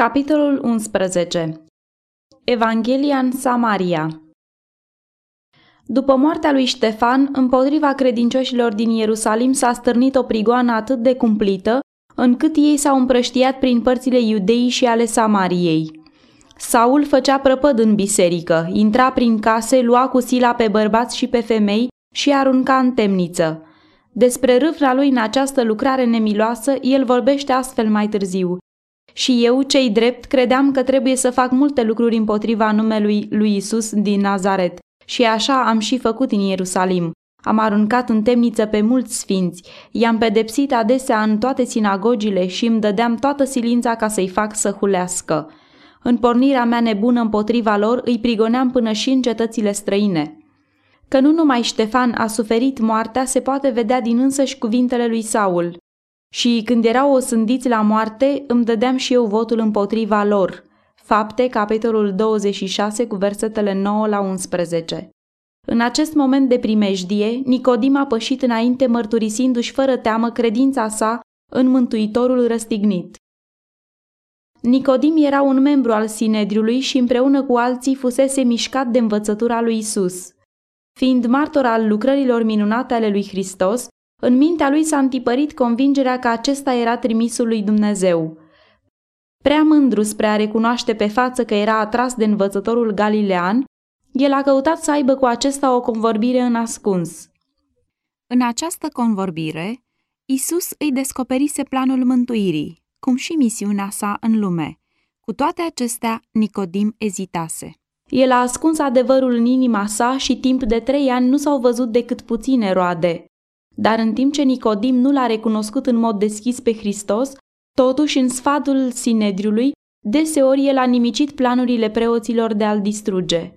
Capitolul 11 Evanghelia în Samaria După moartea lui Ștefan, împotriva credincioșilor din Ierusalim s-a stârnit o prigoană atât de cumplită, încât ei s-au împrăștiat prin părțile iudeii și ale Samariei. Saul făcea prăpăd în biserică, intra prin case, lua cu sila pe bărbați și pe femei și arunca în temniță. Despre râvra lui în această lucrare nemiloasă, el vorbește astfel mai târziu. Și eu, cei drept, credeam că trebuie să fac multe lucruri împotriva numelui lui Isus din Nazaret. Și așa am și făcut în Ierusalim. Am aruncat în temniță pe mulți sfinți, i-am pedepsit adesea în toate sinagogile și îmi dădeam toată silința ca să-i fac să hulească. În pornirea mea nebună împotriva lor îi prigoneam până și în cetățile străine. Că nu numai Ștefan a suferit moartea se poate vedea din însăși cuvintele lui Saul. Și când erau osândiți la moarte, îmi dădeam și eu votul împotriva lor. Fapte, capitolul 26, cu versetele 9 la 11. În acest moment de primejdie, Nicodim a pășit înainte mărturisindu-și fără teamă credința sa în Mântuitorul răstignit. Nicodim era un membru al Sinedriului și împreună cu alții fusese mișcat de învățătura lui Isus. Fiind martor al lucrărilor minunate ale lui Hristos, în mintea lui s-a întipărit convingerea că acesta era trimisul lui Dumnezeu. Prea mândru spre a recunoaște pe față că era atras de învățătorul galilean, el a căutat să aibă cu acesta o convorbire în ascuns. În această convorbire, Isus îi descoperise planul mântuirii, cum și misiunea sa în lume. Cu toate acestea, Nicodim ezitase. El a ascuns adevărul în inima sa și timp de trei ani nu s-au văzut decât puține roade. Dar în timp ce Nicodim nu l-a recunoscut în mod deschis pe Hristos, totuși în sfatul Sinedriului, deseori el a nimicit planurile preoților de a-l distruge.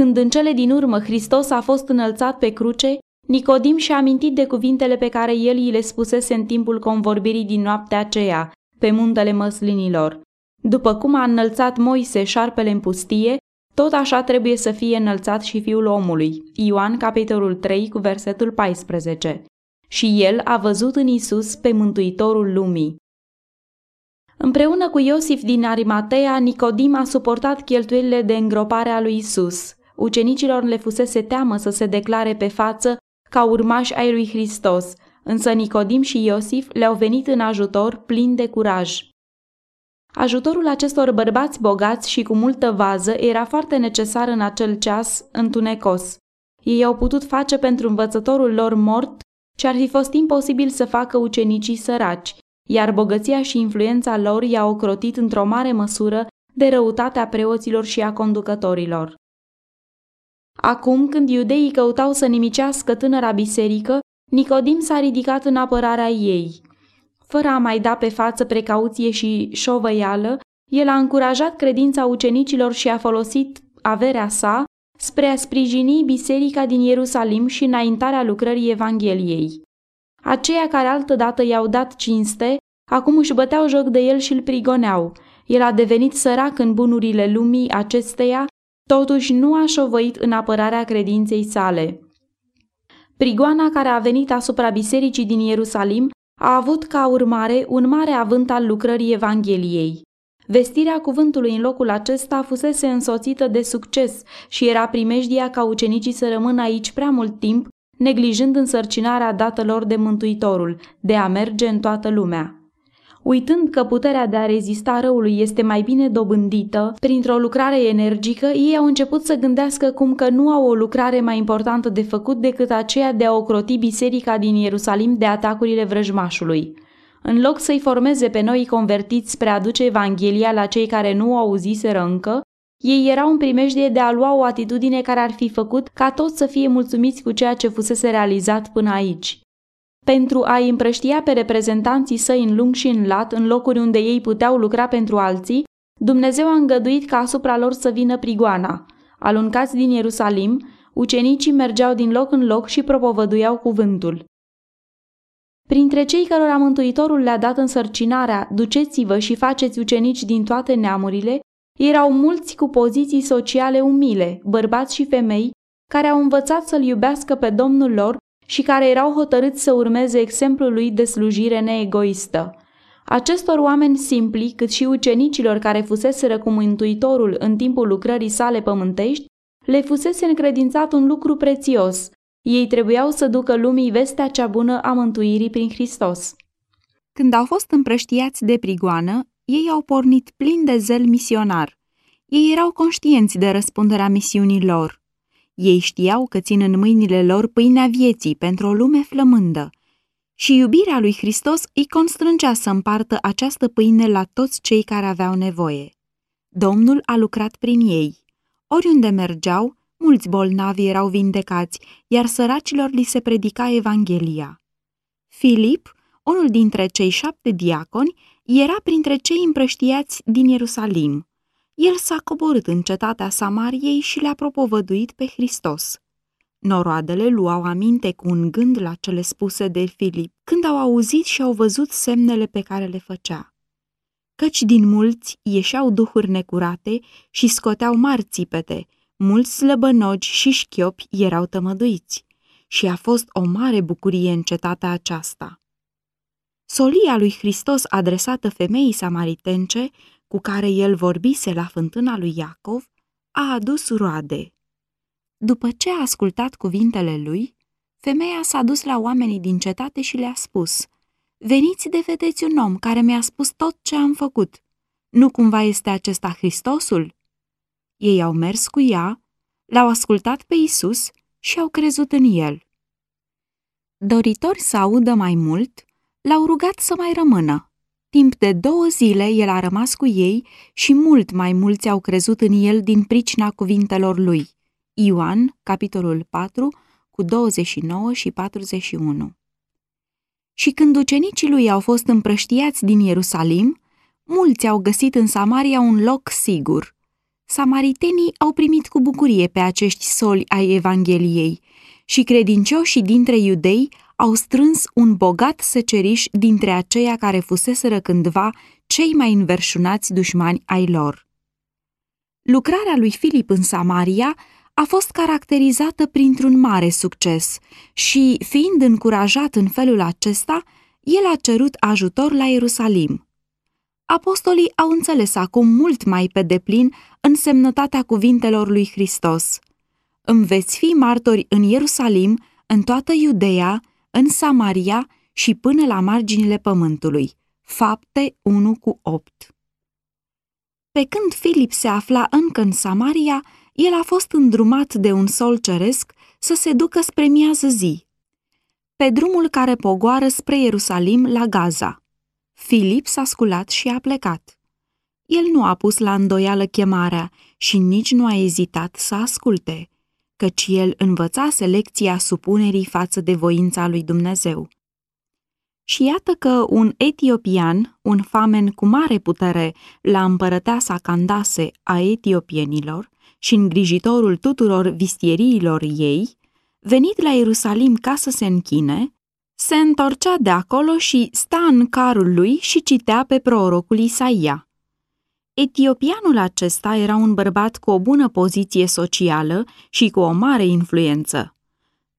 Când în cele din urmă Hristos a fost înălțat pe cruce, Nicodim și-a amintit de cuvintele pe care el îi le spusese în timpul convorbirii din noaptea aceea, pe muntele măslinilor. După cum a înălțat Moise șarpele în pustie, tot așa trebuie să fie înălțat și fiul omului. Ioan, capitolul 3, cu versetul 14. Și el a văzut în Isus pe Mântuitorul lumii. Împreună cu Iosif din Arimatea, Nicodim a suportat cheltuielile de îngropare a lui Isus. Ucenicilor le fusese teamă să se declare pe față ca urmași ai lui Hristos, însă Nicodim și Iosif le-au venit în ajutor plin de curaj. Ajutorul acestor bărbați bogați și cu multă vază era foarte necesar în acel ceas întunecos. Ei au putut face pentru învățătorul lor mort ce ar fi fost imposibil să facă ucenicii săraci, iar bogăția și influența lor i-a ocrotit într-o mare măsură de răutatea preoților și a conducătorilor. Acum, când iudeii căutau să nimicească tânăra biserică, Nicodim s-a ridicat în apărarea ei. Fără a mai da pe față precauție și șovăială, el a încurajat credința ucenicilor și a folosit averea sa spre a sprijini biserica din Ierusalim și înaintarea lucrării Evangheliei. Aceia care altădată i-au dat cinste, acum își băteau joc de el și îl prigoneau. El a devenit sărac în bunurile lumii acesteia, totuși nu a șovăit în apărarea credinței sale. Prigoana care a venit asupra bisericii din Ierusalim a avut ca urmare un mare avânt al lucrării Evangheliei. Vestirea cuvântului în locul acesta fusese însoțită de succes și era primejdia ca ucenicii să rămână aici prea mult timp, neglijând însărcinarea datelor de Mântuitorul, de a merge în toată lumea. Uitând că puterea de a rezista răului este mai bine dobândită printr-o lucrare energică, ei au început să gândească cum că nu au o lucrare mai importantă de făcut decât aceea de a ocroti biserica din Ierusalim de atacurile vrăjmașului. În loc să-i formeze pe noi convertiți spre a aduce Evanghelia la cei care nu o auziseră încă, ei erau în primejdie de a lua o atitudine care ar fi făcut ca toți să fie mulțumiți cu ceea ce fusese realizat până aici. Pentru a-i împrăștia pe reprezentanții săi în lung și în lat, în locuri unde ei puteau lucra pentru alții, Dumnezeu a îngăduit ca asupra lor să vină prigoana. Aluncați din Ierusalim, ucenicii mergeau din loc în loc și propovăduiau cuvântul. Printre cei cărora Mântuitorul le-a dat însărcinarea, duceți-vă și faceți ucenici din toate neamurile, erau mulți cu poziții sociale umile, bărbați și femei, care au învățat să-L iubească pe Domnul lor și care erau hotărâți să urmeze exemplul lui de slujire neegoistă. Acestor oameni simpli, cât și ucenicilor care fuseseră cu Mântuitorul în timpul lucrării sale pământești, le fusese încredințat un lucru prețios. Ei trebuiau să ducă lumii vestea cea bună a mântuirii prin Hristos. Când au fost împrăștiați de prigoană, ei au pornit plin de zel misionar. Ei erau conștienți de răspunderea misiunii lor. Ei știau că țin în mâinile lor pâinea vieții pentru o lume flămândă și iubirea lui Hristos îi constrângea să împartă această pâine la toți cei care aveau nevoie. Domnul a lucrat prin ei. Oriunde mergeau, mulți bolnavi erau vindecați, iar săracilor li se predica Evanghelia. Filip, unul dintre cei șapte diaconi, era printre cei împrăștiați din Ierusalim. El s-a coborât în cetatea Samariei și le-a propovăduit pe Hristos. Noroadele luau aminte cu un gând la cele spuse de Filip, când au auzit și au văzut semnele pe care le făcea. Căci din mulți ieșeau duhuri necurate și scoteau marți țipete, mulți slăbănogi și șchiopi erau tămăduiți, și a fost o mare bucurie în cetatea aceasta. Solia lui Hristos adresată femeii samaritence, cu care el vorbise la fântâna lui Iacov, a adus roade. După ce a ascultat cuvintele lui, femeia s-a dus la oamenii din cetate și le-a spus, Veniți de vedeți un om care mi-a spus tot ce am făcut. Nu cumva este acesta Hristosul? Ei au mers cu ea, l-au ascultat pe Isus și au crezut în el. Doritori să audă mai mult, l-au rugat să mai rămână. Timp de două zile el a rămas cu ei și mult mai mulți au crezut în el din pricina cuvintelor lui. Ioan, capitolul 4, cu 29 și 41. Și când ucenicii lui au fost împrăștiați din Ierusalim, mulți au găsit în Samaria un loc sigur. Samaritenii au primit cu bucurie pe acești soli ai Evangheliei și credincioșii dintre iudei au strâns un bogat seceriș dintre aceia care fuseseră cândva cei mai înverșunați dușmani ai lor. Lucrarea lui Filip în Samaria a fost caracterizată printr-un mare succes și, fiind încurajat în felul acesta, el a cerut ajutor la Ierusalim. Apostolii au înțeles acum mult mai pe deplin însemnătatea cuvintelor lui Hristos. Îmi veți fi martori în Ierusalim, în toată Iudeea, în Samaria și până la marginile pământului. Fapte 1 cu 8 Pe când Filip se afla încă în Samaria, el a fost îndrumat de un sol ceresc să se ducă spre miază zi, pe drumul care pogoară spre Ierusalim la Gaza. Filip s-a sculat și a plecat. El nu a pus la îndoială chemarea și nici nu a ezitat să asculte, căci el învățase lecția supunerii față de voința lui Dumnezeu. Și iată că un etiopian, un famen cu mare putere la împărăteasa Candase a etiopienilor, și îngrijitorul tuturor vistieriilor ei, venit la Ierusalim ca să se închine, se întorcea de acolo și sta în carul lui și citea pe prorocul Isaia. Etiopianul acesta era un bărbat cu o bună poziție socială și cu o mare influență.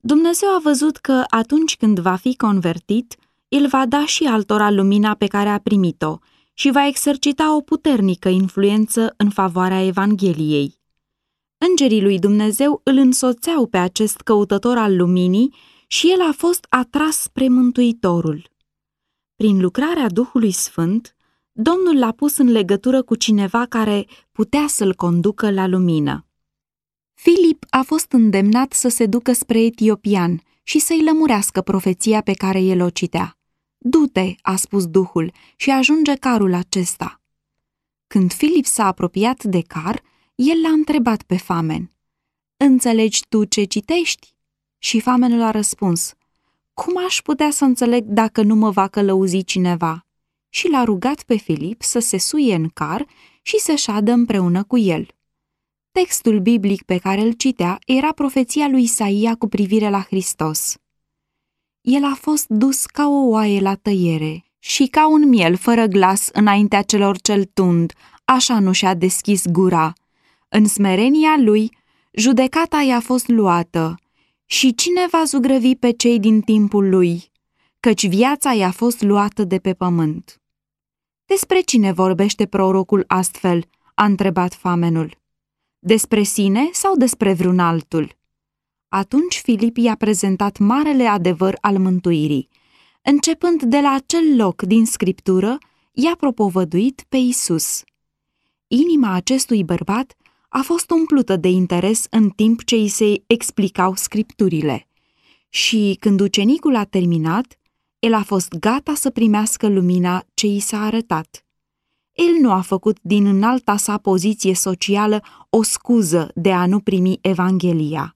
Dumnezeu a văzut că atunci când va fi convertit, el va da și altora lumina pe care a primit-o și va exercita o puternică influență în favoarea Evangheliei. Îngerii lui Dumnezeu îl însoțeau pe acest căutător al luminii și el a fost atras spre Mântuitorul. Prin lucrarea Duhului Sfânt, Domnul l-a pus în legătură cu cineva care putea să-l conducă la lumină. Filip a fost îndemnat să se ducă spre Etiopian și să-i lămurească profeția pe care el o citea. Du-te, a spus Duhul, și ajunge carul acesta. Când Filip s-a apropiat de car, el l-a întrebat pe famen, Înțelegi tu ce citești? Și famenul a răspuns, Cum aș putea să înțeleg dacă nu mă va călăuzi cineva? Și l-a rugat pe Filip să se suie în car și să șadă împreună cu el. Textul biblic pe care îl citea era profeția lui Isaia cu privire la Hristos. El a fost dus ca o oaie la tăiere și ca un miel fără glas înaintea celor cel tund, așa nu și-a deschis gura – în smerenia lui, judecata i-a fost luată și cine va zugrăvi pe cei din timpul lui, căci viața i-a fost luată de pe pământ. Despre cine vorbește prorocul astfel? a întrebat famenul. Despre sine sau despre vreun altul? Atunci Filip i-a prezentat marele adevăr al mântuirii. Începând de la acel loc din scriptură, i-a propovăduit pe Isus. Inima acestui bărbat a fost umplută de interes în timp ce îi se explicau scripturile. Și când ucenicul a terminat, el a fost gata să primească lumina ce i s-a arătat. El nu a făcut din înalta sa poziție socială o scuză de a nu primi Evanghelia.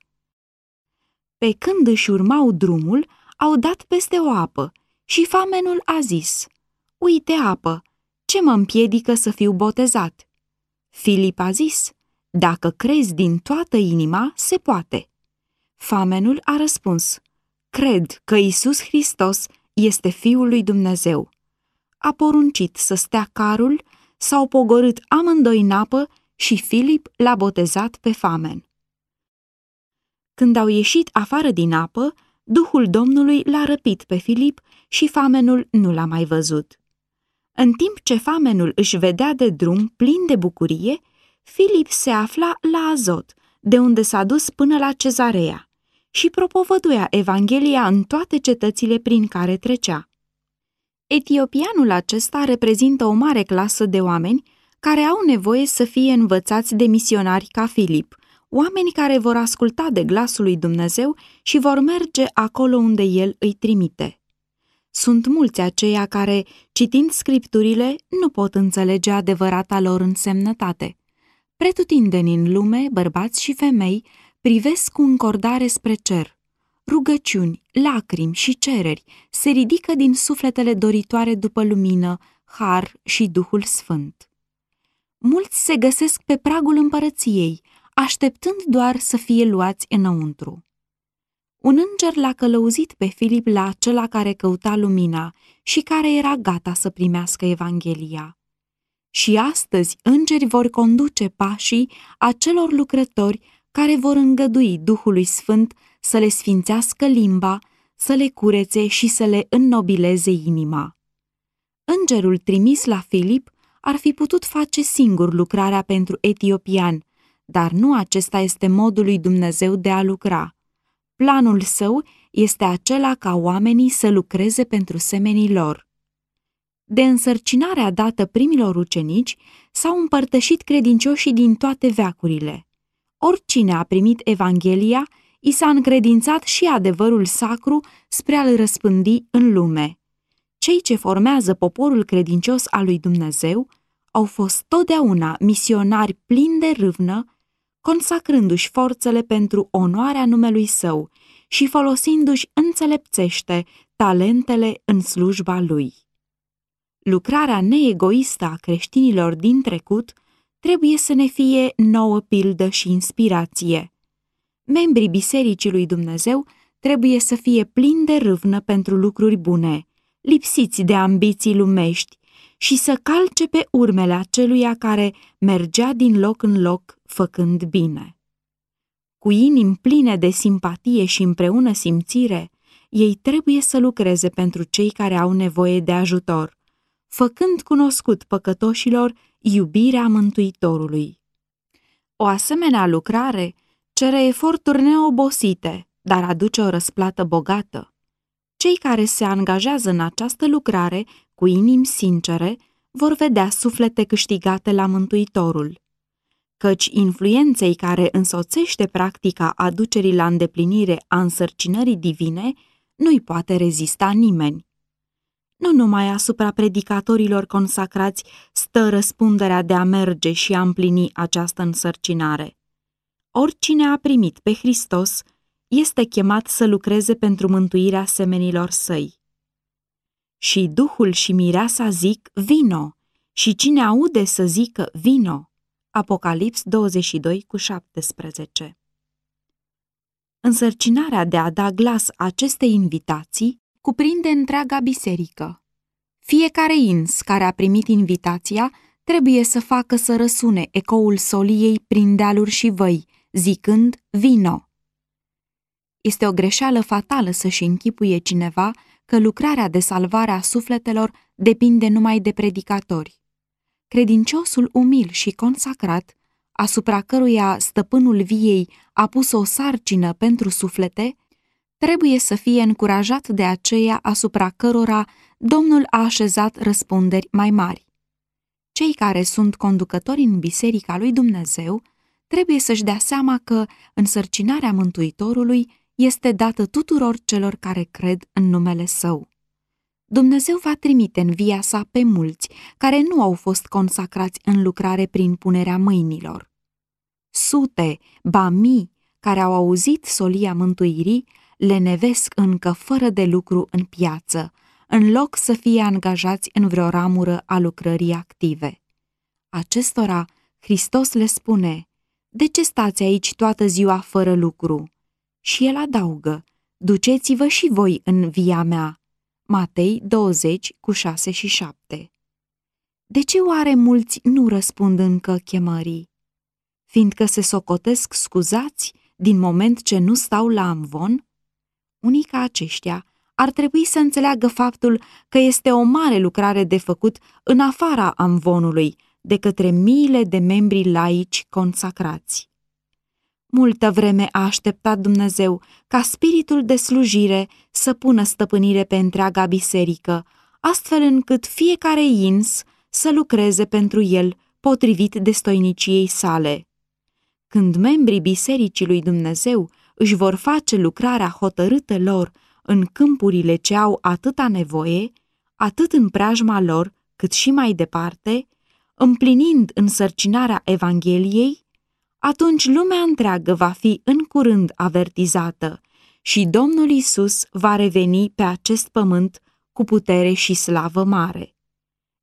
Pe când își urmau drumul, au dat peste o apă și famenul a zis, Uite apă, ce mă împiedică să fiu botezat? Filip a zis, Dacă crezi din toată inima, se poate. Famenul a răspuns, Cred că Isus Hristos este Fiul lui Dumnezeu. A poruncit să stea carul, s-au pogorât amândoi în apă și Filip l-a botezat pe famen. Când au ieșit afară din apă, Duhul Domnului l-a răpit pe Filip și famenul nu l-a mai văzut. În timp ce famenul își vedea de drum plin de bucurie, Filip se afla la Azot, de unde s-a dus până la cezarea și propovăduia Evanghelia în toate cetățile prin care trecea. Etiopianul acesta reprezintă o mare clasă de oameni care au nevoie să fie învățați de misionari ca Filip, oameni care vor asculta de glasul lui Dumnezeu și vor merge acolo unde El îi trimite. Sunt mulți aceia care, citind scripturile, nu pot înțelege adevărata lor însemnătate. Pretutindeni în lume, bărbați și femei, privesc cu încordare spre cer. Rugăciuni, lacrimi și cereri se ridică din sufletele doritoare după lumină, har și Duhul Sfânt. Mulți se găsesc pe pragul împărăției, așteptând doar să fie luați înăuntru. Un înger l-a călăuzit pe Filip la acela care căuta lumina și care era gata să primească Evanghelia. Și astăzi îngeri vor conduce pașii acelor lucrători care vor îngădui Duhului Sfânt să le sfințească limba, să le curețe și să le înnobileze inima. Îngerul trimis la Filip ar fi putut face singur lucrarea pentru etiopian, dar nu acesta este modul lui Dumnezeu de a lucra. Planul său este acela ca oamenii să lucreze pentru semenii lor. De însărcinarea dată primilor ucenici s-au împărtășit credincioșii din toate veacurile. Oricine a primit Evanghelia, i s-a încredințat și adevărul sacru spre a-l răspândi în lume. Cei ce formează poporul credincios al lui Dumnezeu au fost totdeauna misionari plini de râvnă, consacrându-și forțele pentru onoarea numelui său și folosindu-și înțelepțește talentele în slujba lui. Lucrarea neegoistă a creștinilor din trecut trebuie să ne fie nouă pildă și inspirație. Membrii Bisericii lui Dumnezeu trebuie să fie plini de râvnă pentru lucruri bune, lipsiți de ambiții lumești și să calce pe urmele aceluia care mergea din loc în loc făcând bine. Cu inimi pline de simpatie și împreună simțire, ei trebuie să lucreze pentru cei care au nevoie de ajutor, făcând cunoscut păcătoșilor iubirea Mântuitorului. O asemenea lucrare cere eforturi neobosite, dar aduce o răsplată bogată. Cei care se angajează în această lucrare cu inimi sincere vor vedea suflete câștigate la Mântuitorul. Căci influenței care însoțește practica aducerii la îndeplinire a însărcinării divine nu-i poate rezista nimeni. Nu numai asupra predicatorilor consacrați stă răspunderea de a merge și a împlini această însărcinare. Oricine a primit pe Hristos este chemat să lucreze pentru mântuirea semenilor săi. Și Duhul și Mireasa zic, vino, și cine aude să zică, vino. Apocalips 22 cu 17 Însărcinarea de a da glas acestei invitații cuprinde întreaga biserică. Fiecare ins care a primit invitația trebuie să facă să răsune ecoul soliei prin dealuri și văi, zicând vino. Este o greșeală fatală să-și închipuie cineva că lucrarea de salvare a sufletelor depinde numai de predicatori. Credinciosul umil și consacrat, asupra căruia stăpânul viei a pus o sarcină pentru suflete, trebuie să fie încurajat de aceea asupra cărora Domnul a așezat răspunderi mai mari. Cei care sunt conducători în Biserica lui Dumnezeu trebuie să-și dea seama că însărcinarea Mântuitorului este dată tuturor celor care cred în numele Său. Dumnezeu va trimite în via sa pe mulți care nu au fost consacrați în lucrare prin punerea mâinilor. Sute, ba mii, care au auzit solia mântuirii, le nevesc încă fără de lucru în piață, în loc să fie angajați în vreo ramură a lucrării active. Acestora, Hristos le spune, De ce stați aici toată ziua fără lucru?" Și el adaugă, Duceți-vă și voi în via mea. Matei 20 cu 6 și 7 De ce oare mulți nu răspund încă chemării? Fiindcă se socotesc scuzați din moment ce nu stau la amvon? Unii ca aceștia ar trebui să înțeleagă faptul că este o mare lucrare de făcut în afara amvonului de către miile de membri laici consacrați. Multă vreme a așteptat Dumnezeu ca spiritul de slujire să pună stăpânire pe întreaga biserică, astfel încât fiecare ins să lucreze pentru el potrivit destoiniciei sale. Când membrii bisericii lui Dumnezeu își vor face lucrarea hotărâtă lor în câmpurile ce au atâta nevoie, atât în preajma lor, cât și mai departe, împlinind însărcinarea Evangheliei, atunci lumea întreagă va fi în curând avertizată și Domnul Isus va reveni pe acest pământ cu putere și slavă mare.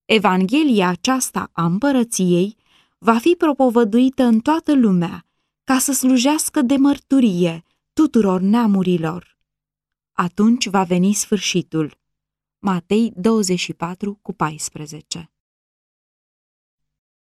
Evanghelia aceasta a împărăției va fi propovăduită în toată lumea ca să slujească de mărturie tuturor neamurilor. Atunci va veni sfârșitul. Matei 24 cu 14